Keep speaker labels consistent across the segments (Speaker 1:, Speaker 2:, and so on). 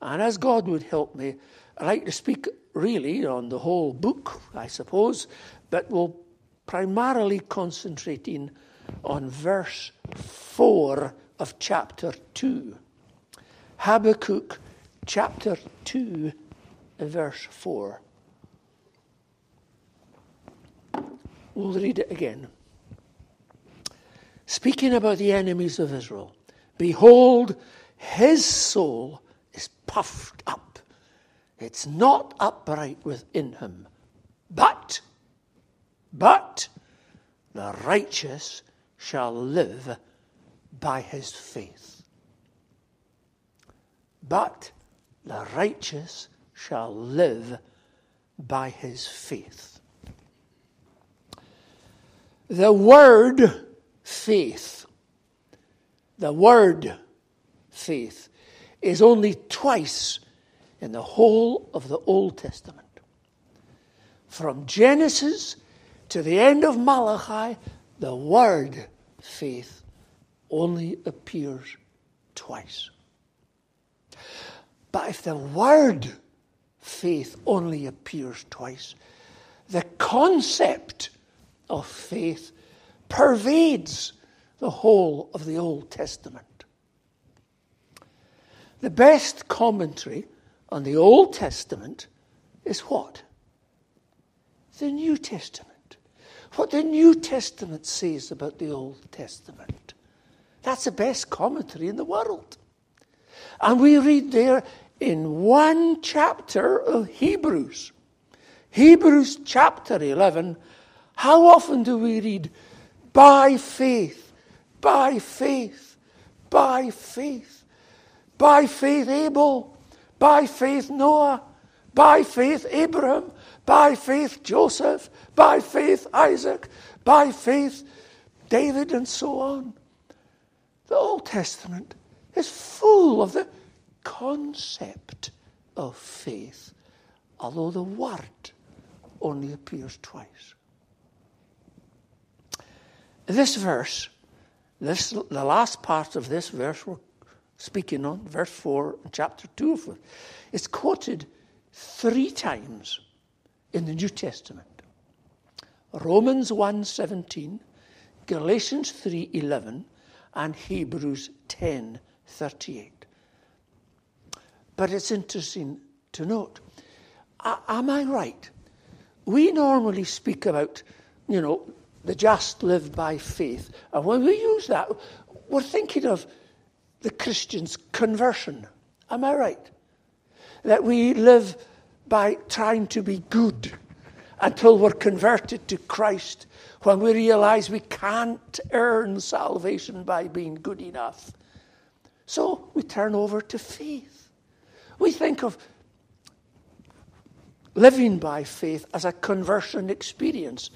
Speaker 1: And as God would help me, I like to speak really on the whole book, I suppose, but we'll primarily concentrating on verse 4 of chapter 2. Habakkuk chapter 2, verse 4. We'll read it again. Speaking about the enemies of Israel, behold, his soul is puffed up. It's not upright within him. But, but, the righteous shall live by his faith. But the righteous shall live by his faith. The word faith, the word faith, is only twice in the whole of the Old Testament. From Genesis to the end of Malachi, the word faith only appears twice. But if the word faith only appears twice, the concept of faith pervades the whole of the Old Testament. The best commentary on the Old Testament is what? The New Testament. What the New Testament says about the Old Testament. That's the best commentary in the world. And we read there in one chapter of Hebrews, Hebrews chapter 11, how often do we read, by faith, by faith, by faith, by faith Abel, by faith Noah, by faith Abraham, by faith Joseph, by faith Isaac, by faith David, and so on. The Old Testament is full of the concept of faith, although the word only appears twice. This verse, this, the last part of this verse we're speaking on, verse 4, chapter 2 of it. it, is quoted three times in the New Testament. Romans 1:17, Galatians 3:11, and Hebrews 10:38. But it's interesting to note. Am I right? We normally speak about, you know, the just live by faith. And when we use that, we're thinking of the Christian's conversion. Am I right? That we live by trying to be good until we're converted to Christ, when we realize we can't earn salvation by being good enough. So we turn over to faith. We think of living by faith as a conversion experience.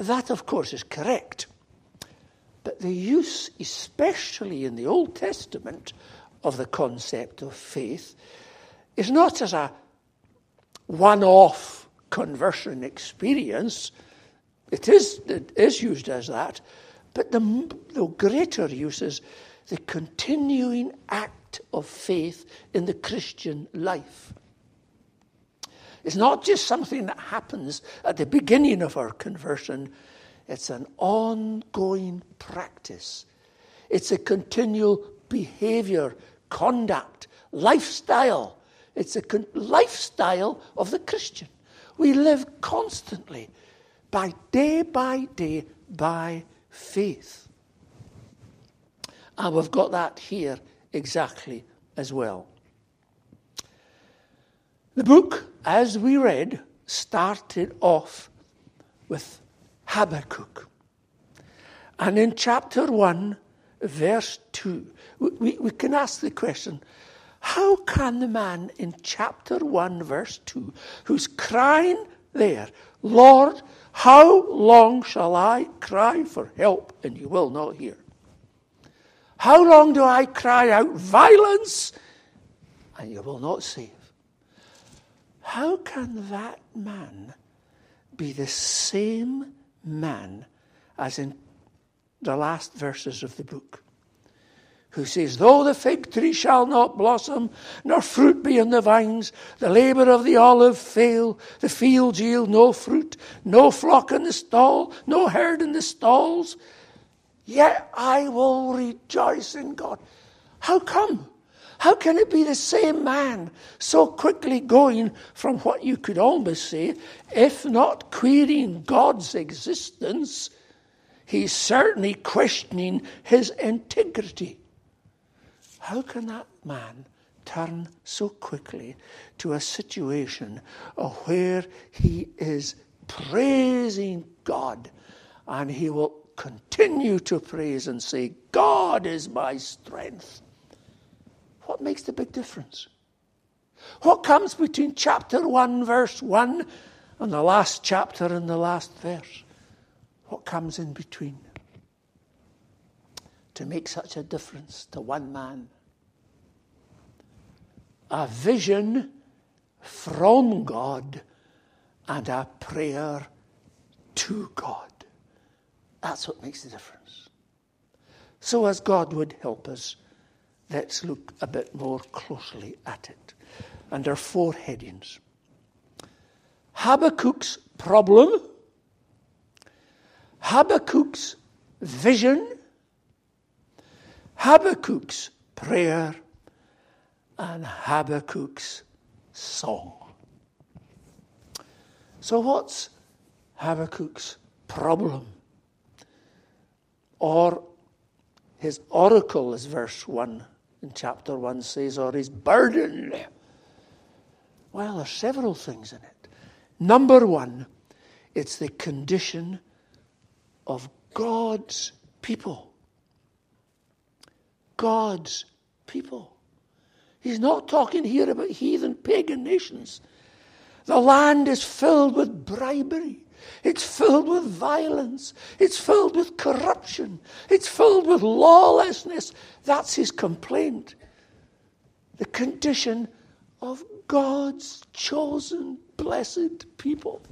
Speaker 1: That, of course, is correct. But the use, especially in the Old Testament, of the concept of faith is not as a one off conversion experience. It is, it is used as that, but the, the greater use is the continuing act of faith in the Christian life. It's not just something that happens at the beginning of our conversion, it's an ongoing practice. It's a continual behavior, conduct, lifestyle. It's a con- lifestyle of the Christian. We live constantly, by day by day, by faith. And we've got that here exactly as well. The book, as we read, started off with Habakkuk. And in chapter 1, verse 2, we, we can ask the question how can the man in chapter 1, verse 2, who's crying there, Lord, how long shall I cry for help and you will not hear? How long do I cry out violence and you will not save? How can that man be the same man as in the last verses of the book, who says, Though the fig tree shall not blossom, nor fruit be in the vines, the labour of the olive fail, the fields yield no fruit, no flock in the stall, no herd in the stalls, yet I will rejoice in God. How come? How can it be the same man so quickly going from what you could almost say, if not querying God's existence, he's certainly questioning his integrity? How can that man turn so quickly to a situation where he is praising God and he will continue to praise and say, God is my strength? What makes the big difference? What comes between chapter 1, verse 1, and the last chapter and the last verse? What comes in between? To make such a difference to one man a vision from God and a prayer to God. That's what makes the difference. So, as God would help us, let's look a bit more closely at it. Under four headings Habakkuk's problem, Habakkuk's vision, Habakkuk's prayer, and Habakkuk's song. So, what's Habakkuk's problem? Or his oracle, is verse 1 in chapter 1 says, or his burden? Well, there's several things in it. Number one, it's the condition of God's people. God's people. He's not talking here about heathen pagan nations. The land is filled with bribery. It's filled with violence. It's filled with corruption. It's filled with lawlessness. That's his complaint. The condition of God's chosen, blessed people.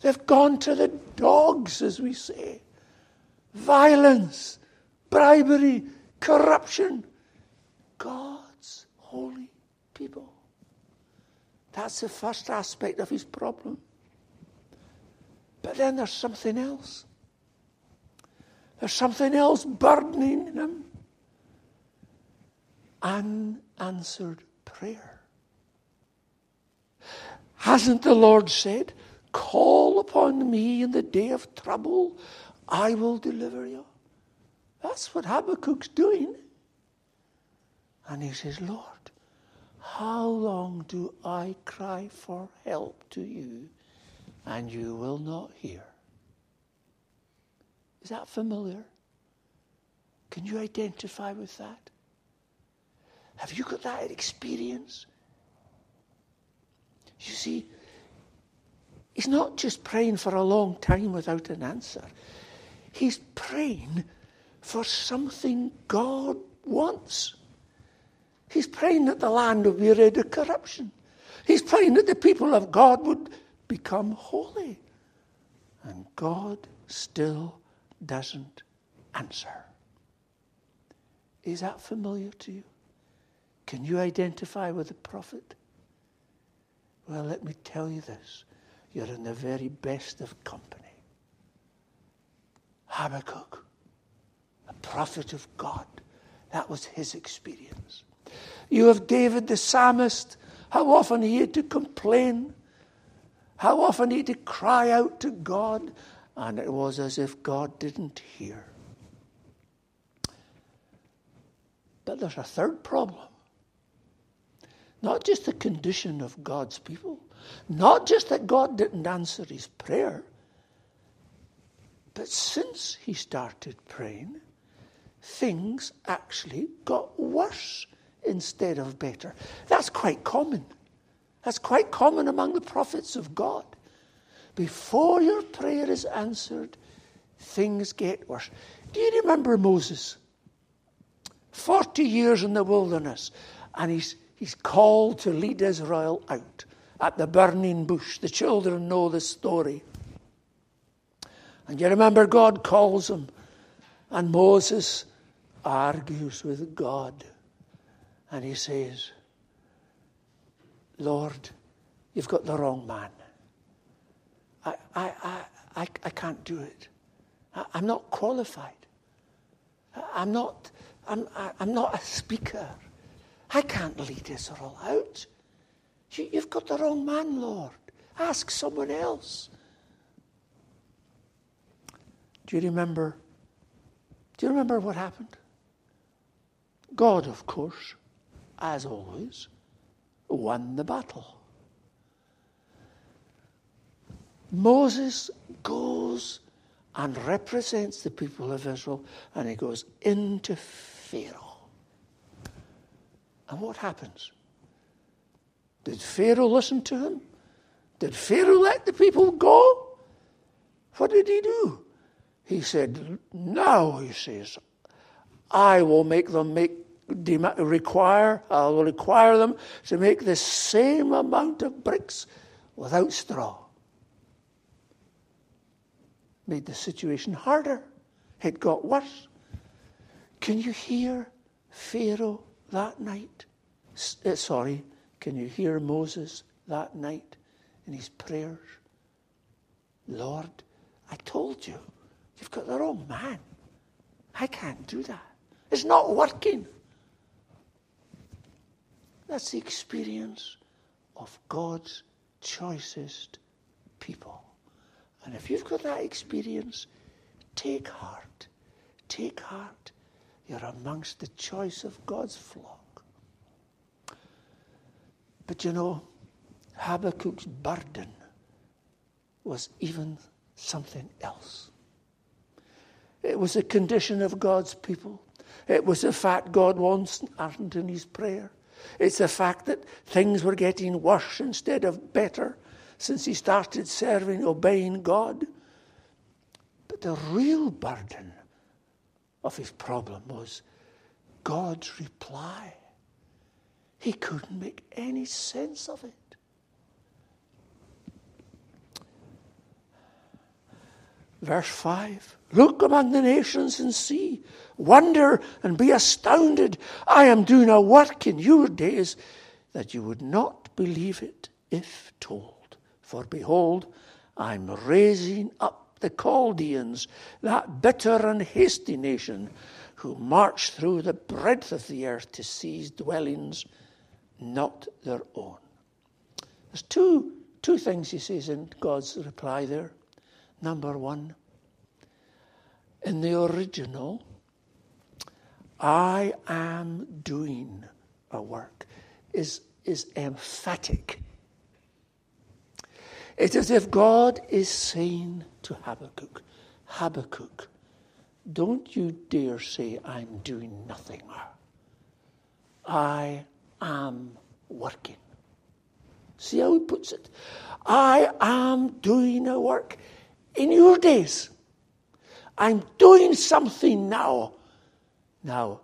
Speaker 1: They've gone to the dogs, as we say. Violence, bribery, corruption. God's holy people. That's the first aspect of his problem. But then there's something else. There's something else burdening him. Unanswered prayer. Hasn't the Lord said, Call upon me in the day of trouble, I will deliver you? That's what Habakkuk's doing. And he says, Lord, how long do I cry for help to you and you will not hear? Is that familiar? Can you identify with that? Have you got that experience? You see, he's not just praying for a long time without an answer. He's praying for something God wants. He's praying that the land would be rid of corruption. He's praying that the people of God would become holy. And God still doesn't answer. Is that familiar to you? Can you identify with the prophet? Well, let me tell you this you're in the very best of company. Habakkuk, a prophet of God, that was his experience. You have David the psalmist, how often he had to complain, how often he to cry out to God, and it was as if God didn't hear. But there's a third problem. Not just the condition of God's people, not just that God didn't answer his prayer, but since he started praying, things actually got worse instead of better. That's quite common. That's quite common among the prophets of God. Before your prayer is answered, things get worse. Do you remember Moses? 40 years in the wilderness, and he's, he's called to lead Israel out at the burning bush. The children know the story. And you remember God calls him, and Moses argues with God and he says, Lord, you've got the wrong man. I, I, I, I, I can't do it. I, I'm not qualified. I'm not, I'm, I'm not a speaker. I can't lead Israel out. You, you've got the wrong man, Lord. Ask someone else. Do you remember? Do you remember what happened? God, of course, as always, won the battle. Moses goes and represents the people of Israel, and he goes into Pharaoh. And what happens? Did Pharaoh listen to him? Did Pharaoh let the people go? What did he do? He said, Now, he says, I will make them make require, I will require them to make the same amount of bricks without straw. Made the situation harder. It got worse. Can you hear Pharaoh that night? Uh, sorry, can you hear Moses that night in his prayers? Lord, I told you, you've got the wrong man. I can't do that. It's not working. That's the experience of God's choicest people. And if you've got that experience, take heart. Take heart. You're amongst the choice of God's flock. But you know, Habakkuk's burden was even something else. It was a condition of God's people. It was the fact God wants not in his prayer. It's the fact that things were getting worse instead of better since he started serving, obeying God. But the real burden of his problem was God's reply. He couldn't make any sense of it. Verse 5 Look among the nations and see. Wonder and be astounded. I am doing a work in your days that you would not believe it if told. For behold, I'm raising up the Chaldeans, that bitter and hasty nation, who march through the breadth of the earth to seize dwellings not their own. There's two, two things he says in God's reply there. Number one, in the original, I am doing a work is, is emphatic. It's as if God is saying to Habakkuk, Habakkuk, don't you dare say I'm doing nothing. I am working. See how he puts it? I am doing a work in your days. I'm doing something now. Now,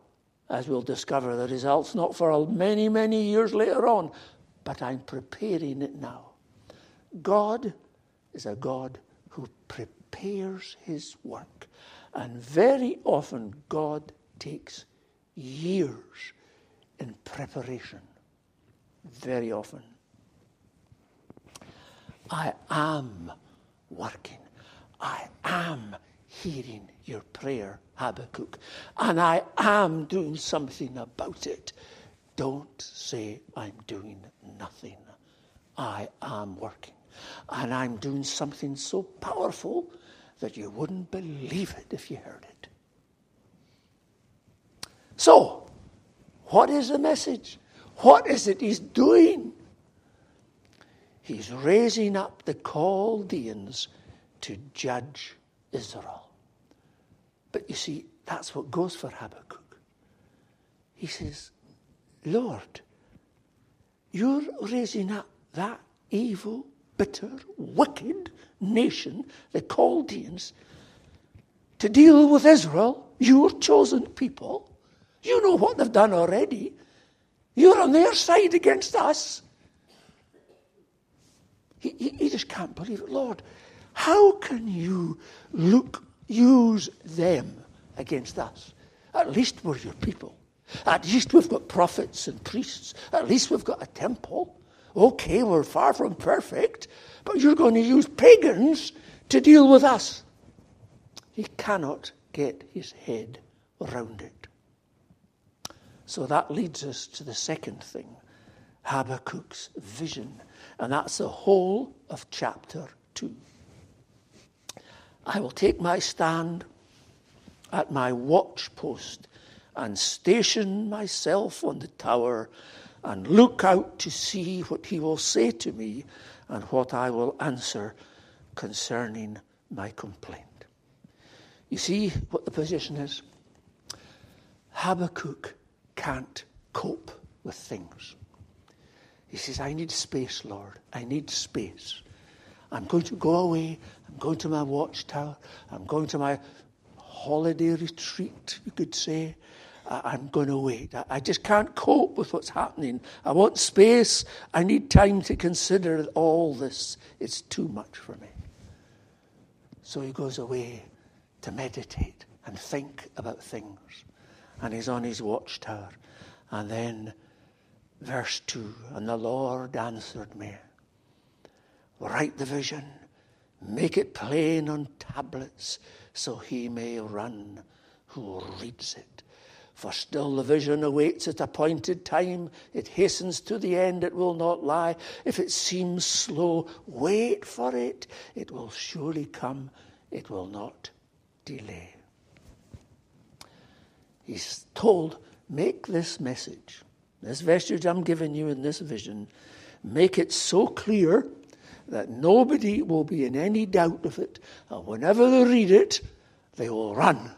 Speaker 1: as we'll discover, the result's not for many, many years later on, but I'm preparing it now. God is a God who prepares his work. And very often, God takes years in preparation. Very often. I am working. I am hearing your prayer, Habakkuk, and I am doing something about it. Don't say I'm doing nothing. I am working. And I'm doing something so powerful that you wouldn't believe it if you heard it. So, what is the message? What is it he's doing? He's raising up the Chaldeans to judge Israel. But you see, that's what goes for Habakkuk. He says, Lord, you're raising up that evil, bitter, wicked nation, the Chaldeans, to deal with Israel, your chosen people. You know what they've done already. You're on their side against us. He, he, he just can't believe it. Lord, how can you look, use them against us? At least we're your people. At least we've got prophets and priests. At least we've got a temple. Okay, we're far from perfect, but you're going to use pagans to deal with us. He cannot get his head around it. So that leads us to the second thing Habakkuk's vision, and that's the whole of chapter 2. I will take my stand at my watch post and station myself on the tower and look out to see what he will say to me and what I will answer concerning my complaint. You see what the position is? Habakkuk can't cope with things. He says, I need space, Lord. I need space. I'm going to go away. I'm going to my watchtower. I'm going to my holiday retreat, you could say. I'm going to wait. I just can't cope with what's happening. I want space. I need time to consider all this. It's too much for me. So he goes away to meditate and think about things. And he's on his watchtower. And then, verse 2 And the Lord answered me Write the vision, make it plain on tablets, so he may run who reads it. For still the vision awaits its appointed time. It hastens to the end, it will not lie. If it seems slow, wait for it. It will surely come, it will not delay. He's told, make this message, this message I'm giving you in this vision, make it so clear that nobody will be in any doubt of it. And whenever they read it, they will run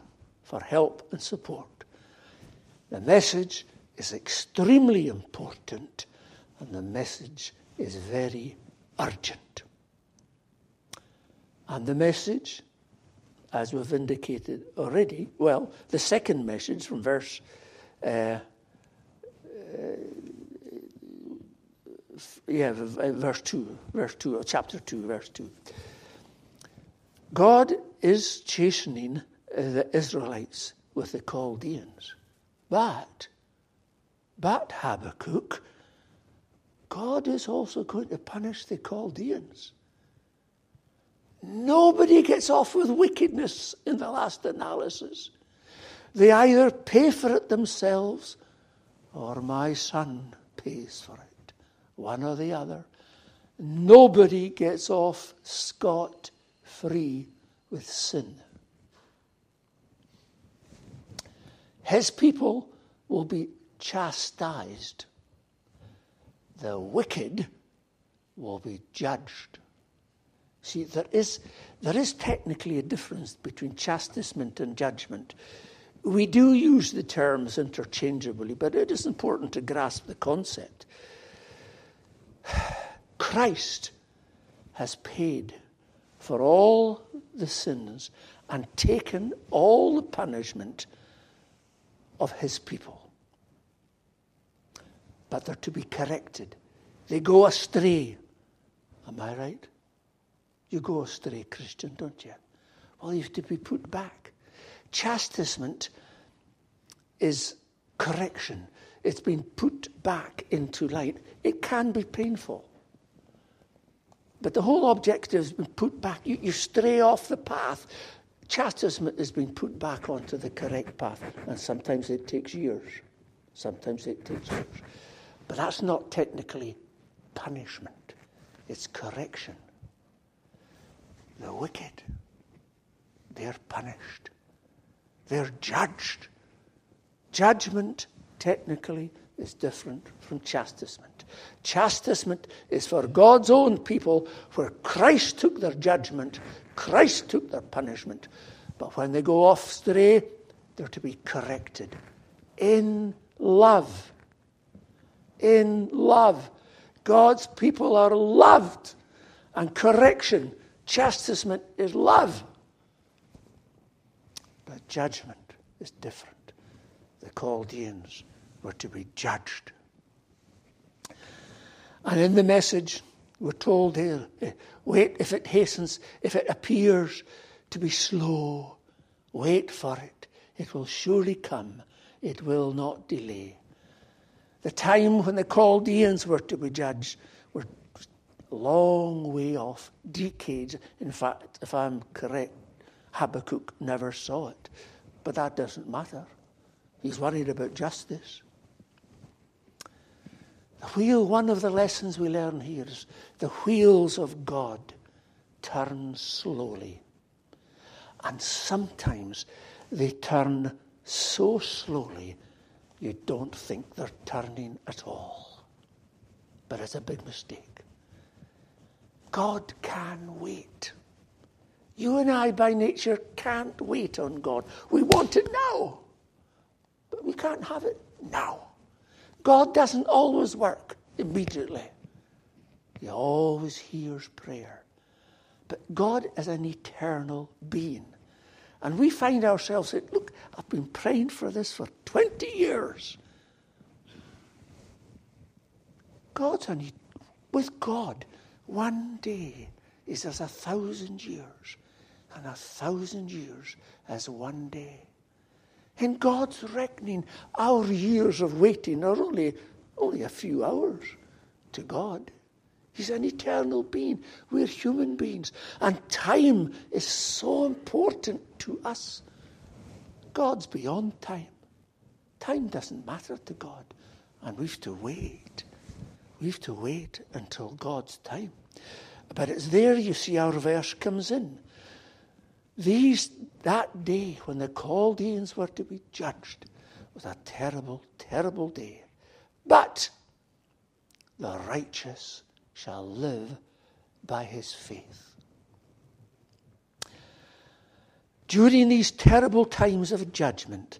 Speaker 1: for help and support. The message is extremely important and the message is very urgent. And the message, as we've indicated already, well, the second message from verse uh, uh, yeah, verse 2, verse 2, chapter 2, verse 2. God is chastening uh, the Israelites with the Chaldeans. But, but Habakkuk, God is also going to punish the Chaldeans. Nobody gets off with wickedness in the last analysis. They either pay for it themselves or my son pays for it. One or the other. Nobody gets off scot free with sin. His people will be chastised. The wicked will be judged. See, there is, there is technically a difference between chastisement and judgment. We do use the terms interchangeably, but it is important to grasp the concept. Christ has paid for all the sins and taken all the punishment of his people. But they're to be corrected. They go astray. Am I right? You go astray, Christian, don't you? Well, you have to be put back. Chastisement is correction. It's been put back into light. It can be painful. But the whole objective has been put back. You, you stray off the path chastisement has been put back onto the correct path, and sometimes it takes years. Sometimes it takes years. But that's not technically punishment, it's correction. The wicked, they're punished, they're judged. Judgment, technically, is different from chastisement. Chastisement is for God's own people, where Christ took their judgment Christ took their punishment. But when they go off stray, they're to be corrected in love. In love. God's people are loved, and correction, chastisement is love. But judgment is different. The Chaldeans were to be judged. And in the message, we're told here, eh, wait if it hastens, if it appears to be slow, wait for it. It will surely come. It will not delay. The time when the Chaldeans were to be judged were a long way off, decades. In fact, if I'm correct, Habakkuk never saw it. But that doesn't matter. He's worried about justice. The wheel, one of the lessons we learn here is the wheels of God turn slowly. And sometimes they turn so slowly you don't think they're turning at all. But it's a big mistake. God can wait. You and I, by nature, can't wait on God. We want it now, but we can't have it now. God doesn't always work immediately, He always hears prayer. But God is an eternal being. And we find ourselves saying, Look, I've been praying for this for 20 years. God's an, with God, one day is as a thousand years, and a thousand years as one day. In God's reckoning, our years of waiting are only, only a few hours to God. He's an eternal being. We're human beings. And time is so important to us. God's beyond time. Time doesn't matter to God. And we've to wait. We've to wait until God's time. But it's there you see our verse comes in. These, that day when the Chaldeans were to be judged was a terrible, terrible day. But the righteous shall live by his faith. During these terrible times of judgment,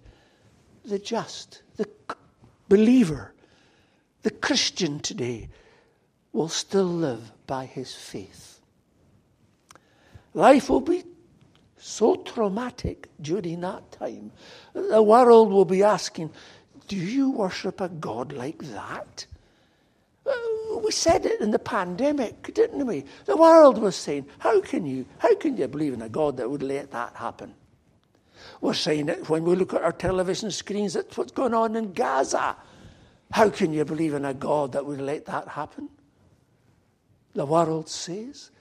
Speaker 1: the just, the believer, the Christian today will still live by his faith. Life will be so traumatic during that time. The world will be asking, Do you worship a God like that? Uh, we said it in the pandemic, didn't we? The world was saying, How can you, how can you believe in a God that would let that happen? We're saying it when we look at our television screens, that's what's going on in Gaza. How can you believe in a God that would let that happen? The world says,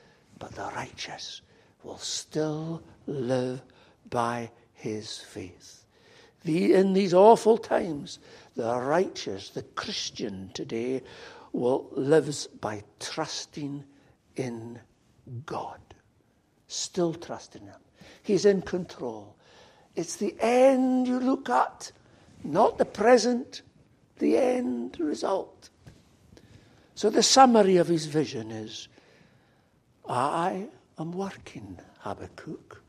Speaker 1: but the righteous will still live by his faith. The, in these awful times, the righteous, the Christian today, will lives by trusting in God. Still trusting Him. He's in control. It's the end you look at, not the present, the end result. So the summary of his vision is I am working, Habakkuk,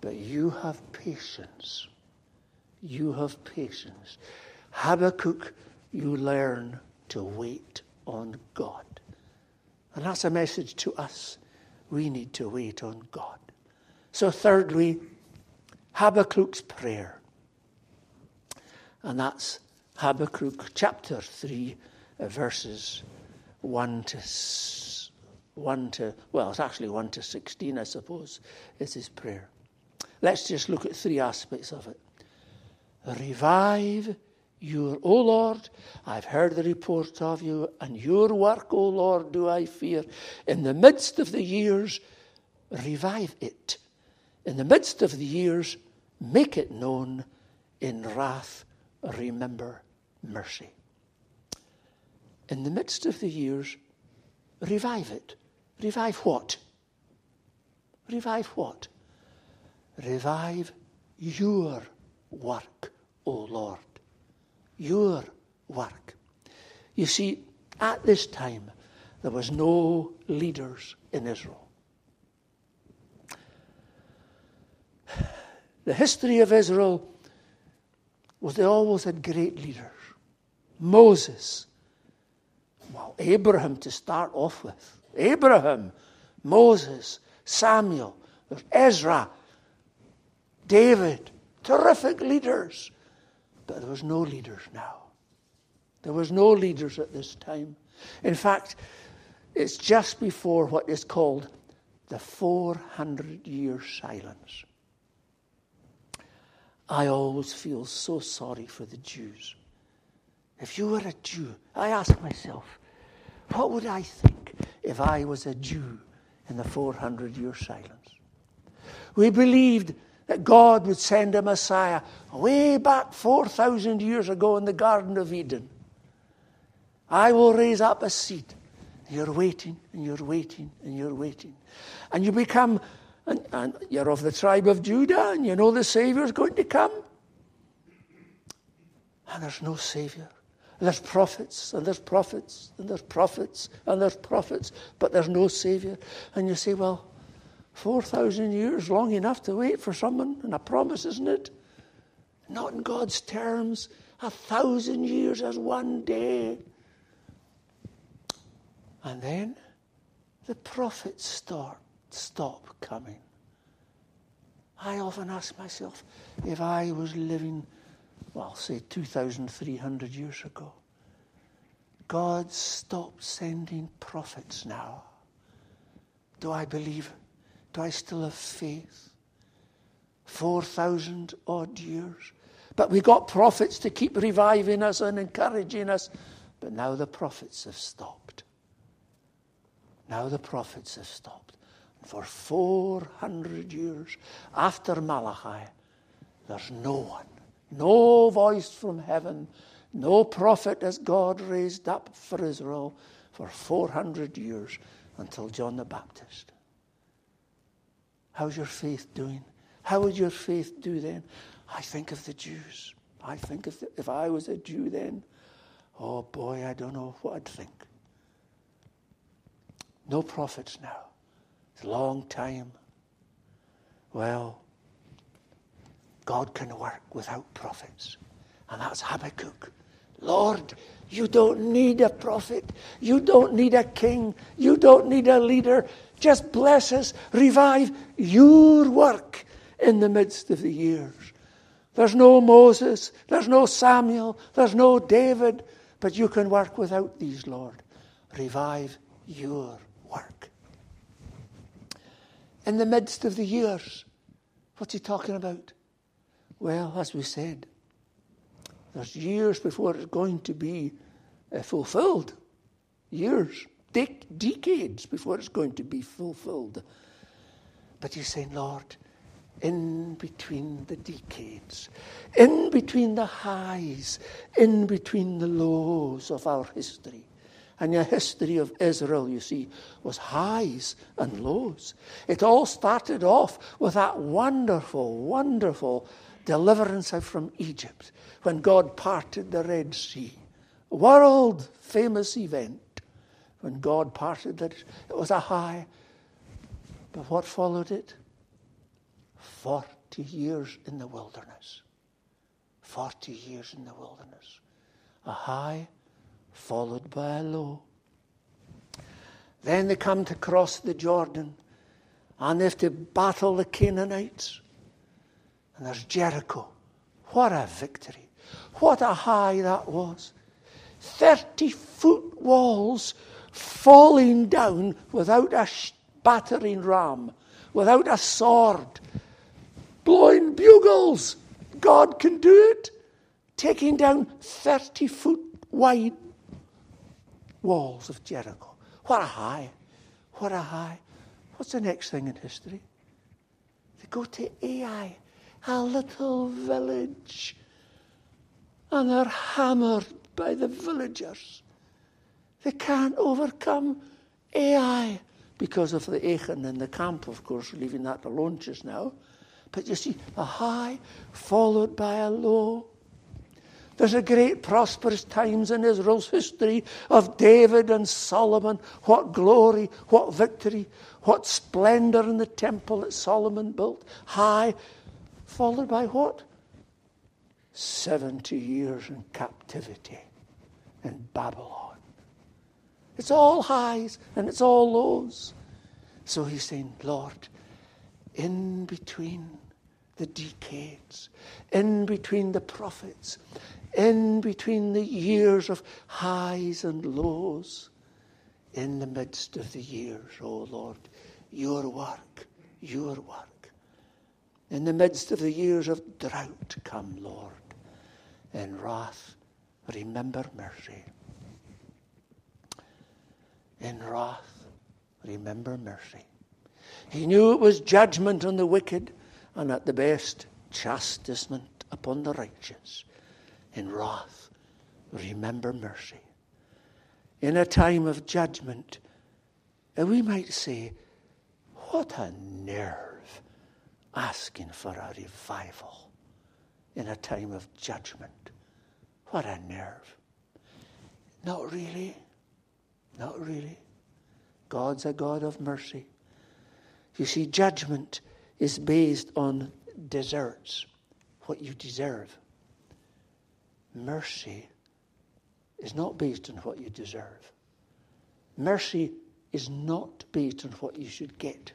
Speaker 1: but you have patience. You have patience. Habakkuk, you learn to wait on God. And that's a message to us. We need to wait on God. So, thirdly, Habakkuk's prayer. And that's Habakkuk chapter 3, verses 1 to 1 to, well, it's actually 1 to 16, I suppose, is his prayer. Let's just look at three aspects of it. Revive your, O Lord, I've heard the report of you, and your work, O Lord, do I fear. In the midst of the years, revive it. In the midst of the years, make it known. In wrath, remember mercy. In the midst of the years, revive it. Revive what? Revive what? Revive your work, O Lord. Your work. You see, at this time, there was no leaders in Israel. The history of Israel was they always had great leaders. Moses, well, Abraham to start off with. Abraham, Moses, Samuel, Ezra, David, terrific leaders. But there was no leaders now. There was no leaders at this time. In fact, it's just before what is called the 400 year silence. I always feel so sorry for the Jews. If you were a Jew, I ask myself, what would I think if I was a Jew in the 400 year silence? We believed that God would send a Messiah way back 4,000 years ago in the Garden of Eden. I will raise up a seed. You're waiting and you're waiting and you're waiting. And you become, and, and you're of the tribe of Judah and you know the Savior's going to come. And there's no Savior. There's prophets, and there's prophets, and there's prophets, and there's prophets, but there's no Savior. And you say, well, 4,000 years, long enough to wait for someone and a promise, isn't it? Not in God's terms. A thousand years as one day. And then the prophets start, stop coming. I often ask myself if I was living well, say 2,300 years ago. God stopped sending prophets now. Do I believe? Do I still have faith? 4,000 odd years. But we got prophets to keep reviving us and encouraging us. But now the prophets have stopped. Now the prophets have stopped. And for 400 years after Malachi, there's no one no voice from heaven, no prophet as God raised up for Israel for 400 years until John the Baptist. How's your faith doing? How would your faith do then? I think of the Jews. I think of the, if I was a Jew then, oh boy, I don't know what I'd think. No prophets now. It's a long time. Well, God can work without prophets. And that's Habakkuk. Lord, you don't need a prophet. You don't need a king. You don't need a leader. Just bless us. Revive your work in the midst of the years. There's no Moses. There's no Samuel. There's no David. But you can work without these, Lord. Revive your work. In the midst of the years. What's he talking about? Well, as we said, there's years before it's going to be uh, fulfilled. Years, de- decades before it's going to be fulfilled. But he's saying, Lord, in between the decades, in between the highs, in between the lows of our history. And the history of Israel, you see, was highs and lows. It all started off with that wonderful, wonderful deliverance out from Egypt when God parted the Red Sea. World famous event when God parted it. It was a high. But what followed it? 40 years in the wilderness. 40 years in the wilderness. A high followed by a low. Then they come to cross the Jordan and they have to battle the Canaanites. And there's Jericho. What a victory. What a high that was. 30 foot walls falling down without a battering ram, without a sword, blowing bugles. God can do it. Taking down 30 foot wide walls of Jericho. What a high. What a high. What's the next thing in history? They go to Ai a little village. And they're hammered by the villagers. They can't overcome Ai because of the Achan in the camp, of course, leaving that alone just now. But you see, a high followed by a low. There's a great prosperous times in Israel's history of David and Solomon. What glory, what victory, what splendor in the temple that Solomon built. High Followed by what? 70 years in captivity in Babylon. It's all highs and it's all lows. So he's saying, Lord, in between the decades, in between the prophets, in between the years of highs and lows, in the midst of the years, oh Lord, your work, your work In the midst of the years of drought, come, Lord. In wrath, remember mercy. In wrath, remember mercy. He knew it was judgment on the wicked, and at the best, chastisement upon the righteous. In wrath, remember mercy. In a time of judgment, uh, we might say, What a nerve asking for a revival in a time of judgment. What a nerve. Not really. Not really. God's a God of mercy. You see, judgment is based on deserts, what you deserve. Mercy is not based on what you deserve. Mercy is not based on what you should get.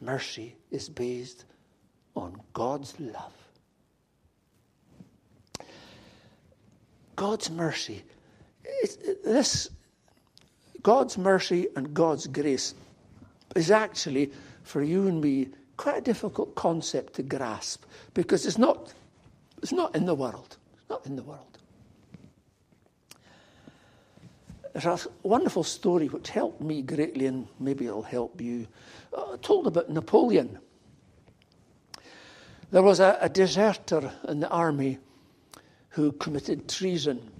Speaker 1: Mercy is based on God's love. God's mercy. This God's mercy and God's grace is actually, for you and me, quite a difficult concept to grasp because it's not, it's not in the world. It's not in the world. There's a wonderful story which helped me greatly, and maybe it'll help you. Uh, told about Napoleon. There was a, a deserter in the army who committed treason,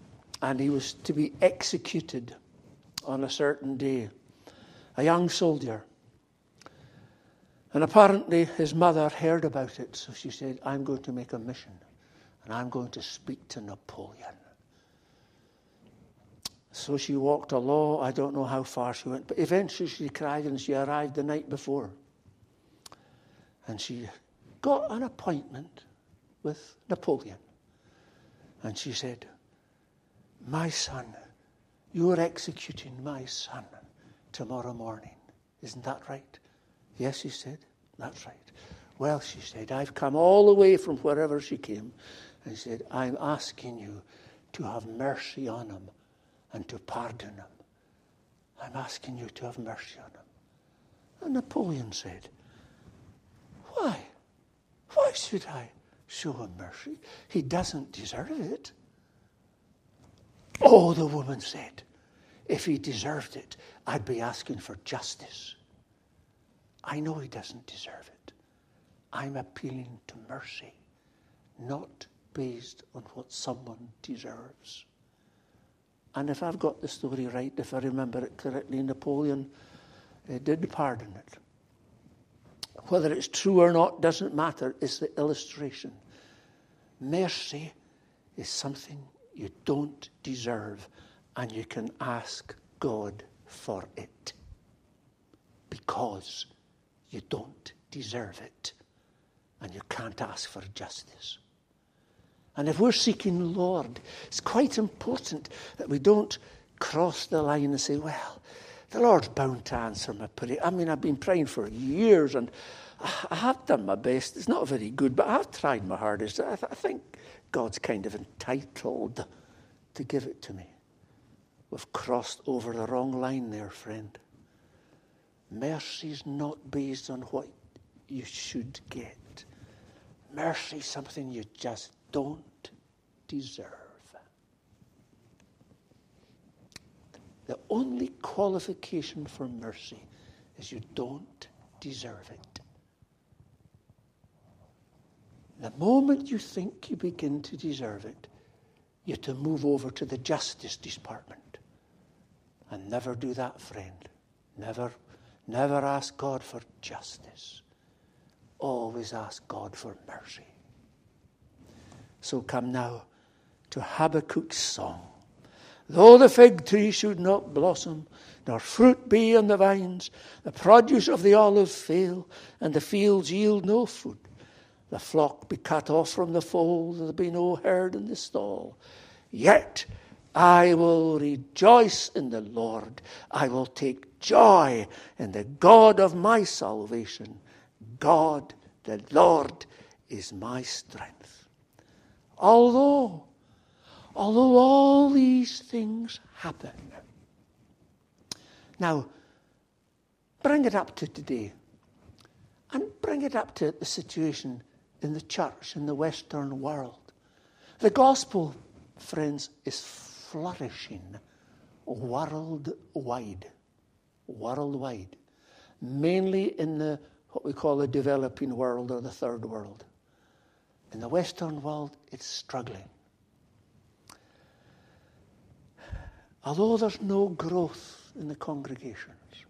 Speaker 1: and he was to be executed on a certain day. A young soldier. And apparently his mother heard about it, so she said, I'm going to make a mission and I'm going to speak to Napoleon. So she walked a law, I don't know how far she went, but eventually she cried and she arrived the night before. And she got an appointment with Napoleon. And she said, My son, you're executing my son tomorrow morning. Isn't that right? Yes, he said. That's right. Well, she said, I've come all the way from wherever she came. And said, I'm asking you to have mercy on him and to pardon him. I'm asking you to have mercy on him. And Napoleon said, Why? Why should I show him mercy? He doesn't deserve it. Oh, the woman said, if he deserved it, I'd be asking for justice. I know he doesn't deserve it. I'm appealing to mercy, not based on what someone deserves. And if I've got the story right, if I remember it correctly, Napoleon uh, did pardon it. Whether it's true or not doesn't matter, it's the illustration. Mercy is something you don't deserve, and you can ask God for it because you don't deserve it, and you can't ask for justice. And if we're seeking the Lord, it's quite important that we don't cross the line and say, well, the Lord's bound to answer my prayer. I mean, I've been praying for years and I have done my best. It's not very good, but I've tried my hardest. I, th- I think God's kind of entitled to give it to me. We've crossed over the wrong line there, friend. Mercy's not based on what you should get. Mercy something you just don't deserve. The only qualification for mercy is you don't deserve it. The moment you think you begin to deserve it, you have to move over to the Justice Department. And never do that, friend. Never, never ask God for justice. Always ask God for mercy. So come now to Habakkuk's song. Though the fig tree should not blossom, nor fruit be on the vines, the produce of the olive fail, and the fields yield no fruit, the flock be cut off from the fold, there be no herd in the stall, yet I will rejoice in the Lord. I will take joy in the God of my salvation. God, the Lord, is my strength. Although, although all these things happen. Now, bring it up to today. And bring it up to the situation in the church, in the Western world. The gospel, friends, is flourishing worldwide. Worldwide. Mainly in the what we call the developing world or the third world. In the Western world, it's struggling. Although there's no growth in the congregations,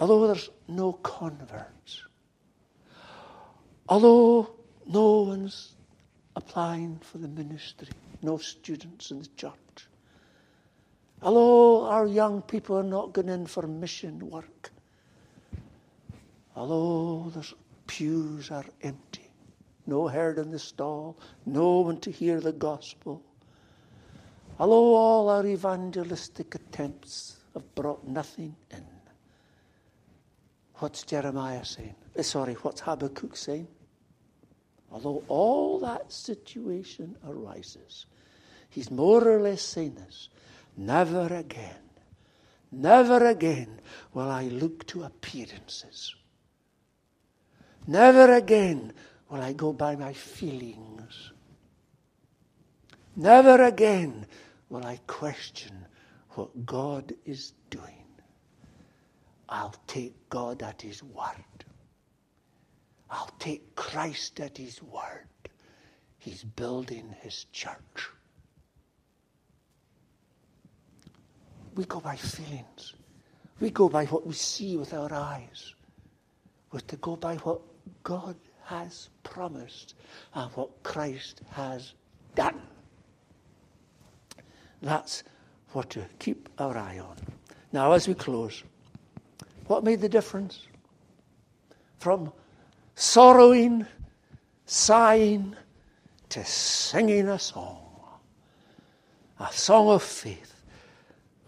Speaker 1: although there's no converts, although no one's applying for the ministry, no students in the church, although our young people are not going in for mission work, although the pews are empty, no herd in the stall, no one to hear the gospel, although all our evangelistic attempts have brought nothing in. What's Jeremiah saying? Eh, sorry, what's Habakkuk saying? Although all that situation arises, he's more or less saying this never again, never again will I look to appearances. Never again will I go by my feelings. Never again will I question what God is doing. I'll take God at His word. I'll take Christ at His word. He's building His church. We go by feelings. We go by what we see with our eyes. We're to go by what God has promised and what Christ has done. That's what to keep our eye on. Now, as we close, what made the difference? From sorrowing, sighing, to singing a song. A song of faith,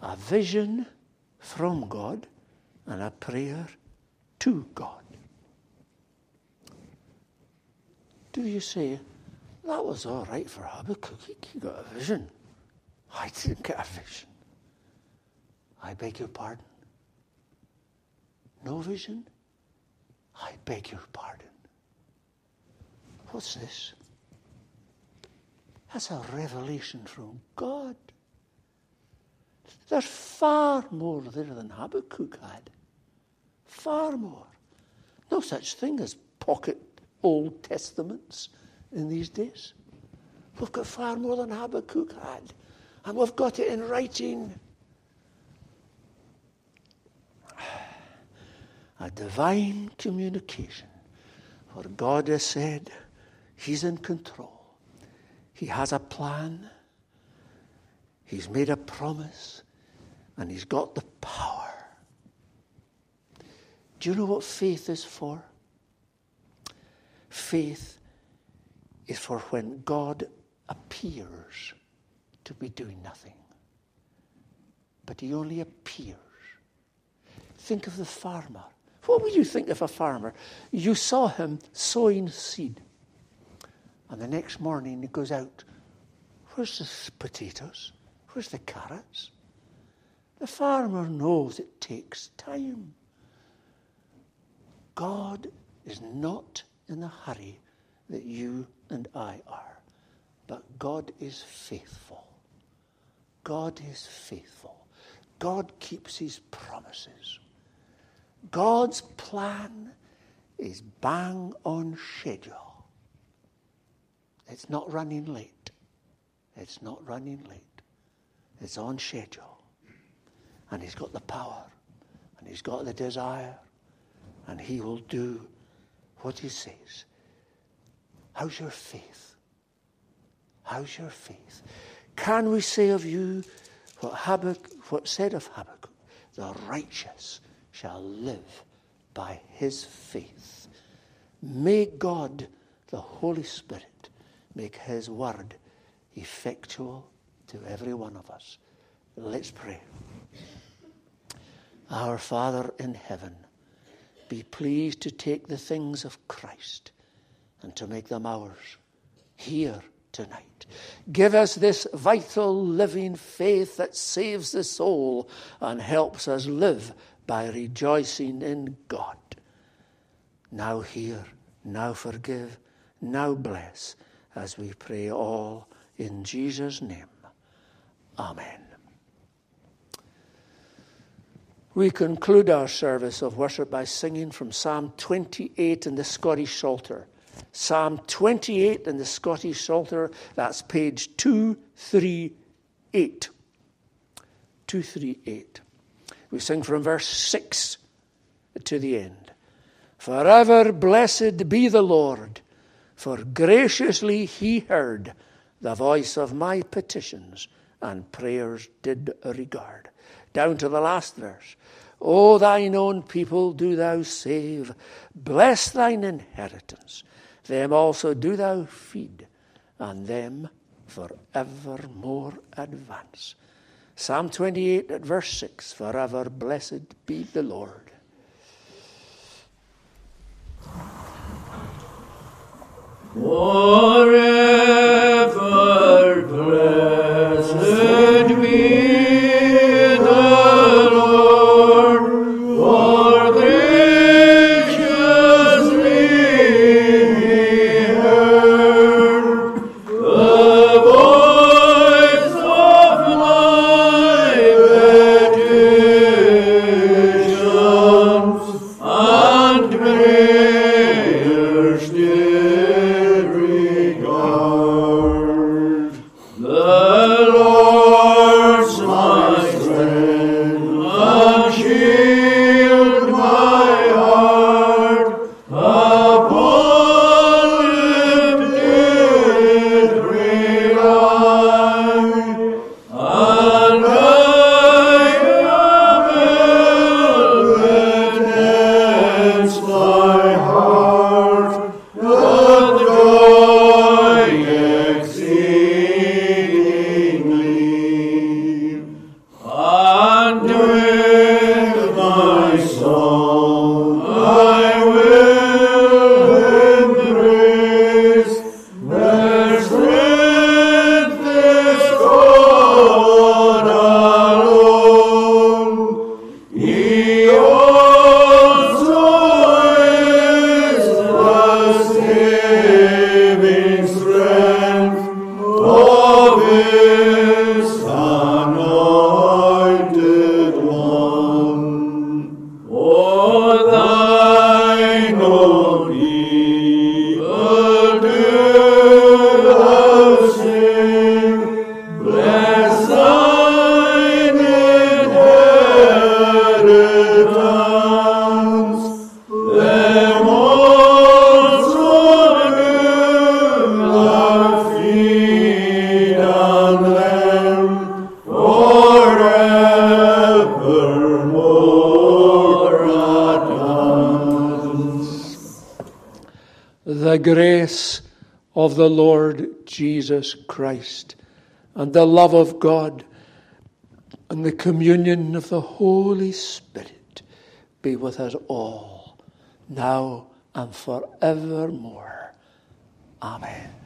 Speaker 1: a vision from God, and a prayer to God. Do you say, that was all right for Habakkuk? He got a vision. I didn't get a vision. I beg your pardon. No vision? I beg your pardon. What's this? That's a revelation from God. There's far more there than Habakkuk had. Far more. No such thing as pocket Old Testaments in these days. We've got far more than Habakkuk had, and we've got it in writing. A divine communication where God has said He's in control, He has a plan, He's made a promise, and He's got the power. Do you know what faith is for? Faith is for when God appears to be doing nothing. But he only appears. Think of the farmer. What would you think of a farmer? You saw him sowing seed. And the next morning he goes out. Where's the potatoes? Where's the carrots? The farmer knows it takes time. God is not in the hurry that you and I are. But God is faithful. God is faithful. God keeps his promises. God's plan is bang on schedule. It's not running late. It's not running late. It's on schedule. And he's got the power. And he's got the desire. And he will do what he says. How's your faith? How's your faith? Can we say of you what Habakkuk, what said of Habakkuk? The righteous shall live by his faith. May God, the Holy Spirit, make his word effectual to every one of us. Let's pray. Our Father in heaven, be pleased to take the things of Christ and to make them ours here tonight. Give us this vital, living faith that saves the soul and helps us live by rejoicing in God. now hear, now forgive, now bless, as we pray all in Jesus' name. Amen. We conclude our service of worship by singing from Psalm 28 in the Scottish Psalter. Psalm 28 in the Scottish Psalter, that's page 238. 238. We sing from verse 6 to the end. Forever blessed be the Lord, for graciously he heard the voice of my petitions and prayers did regard. Down to the last verse. O thine own people do thou save, bless thine inheritance. Them also do thou feed, and them for evermore advance. Psalm 28 at verse 6 Forever blessed be the Lord.
Speaker 2: Forever
Speaker 1: Jesus Christ and the love of God and the communion of the Holy Spirit be with us all, now and forevermore. Amen.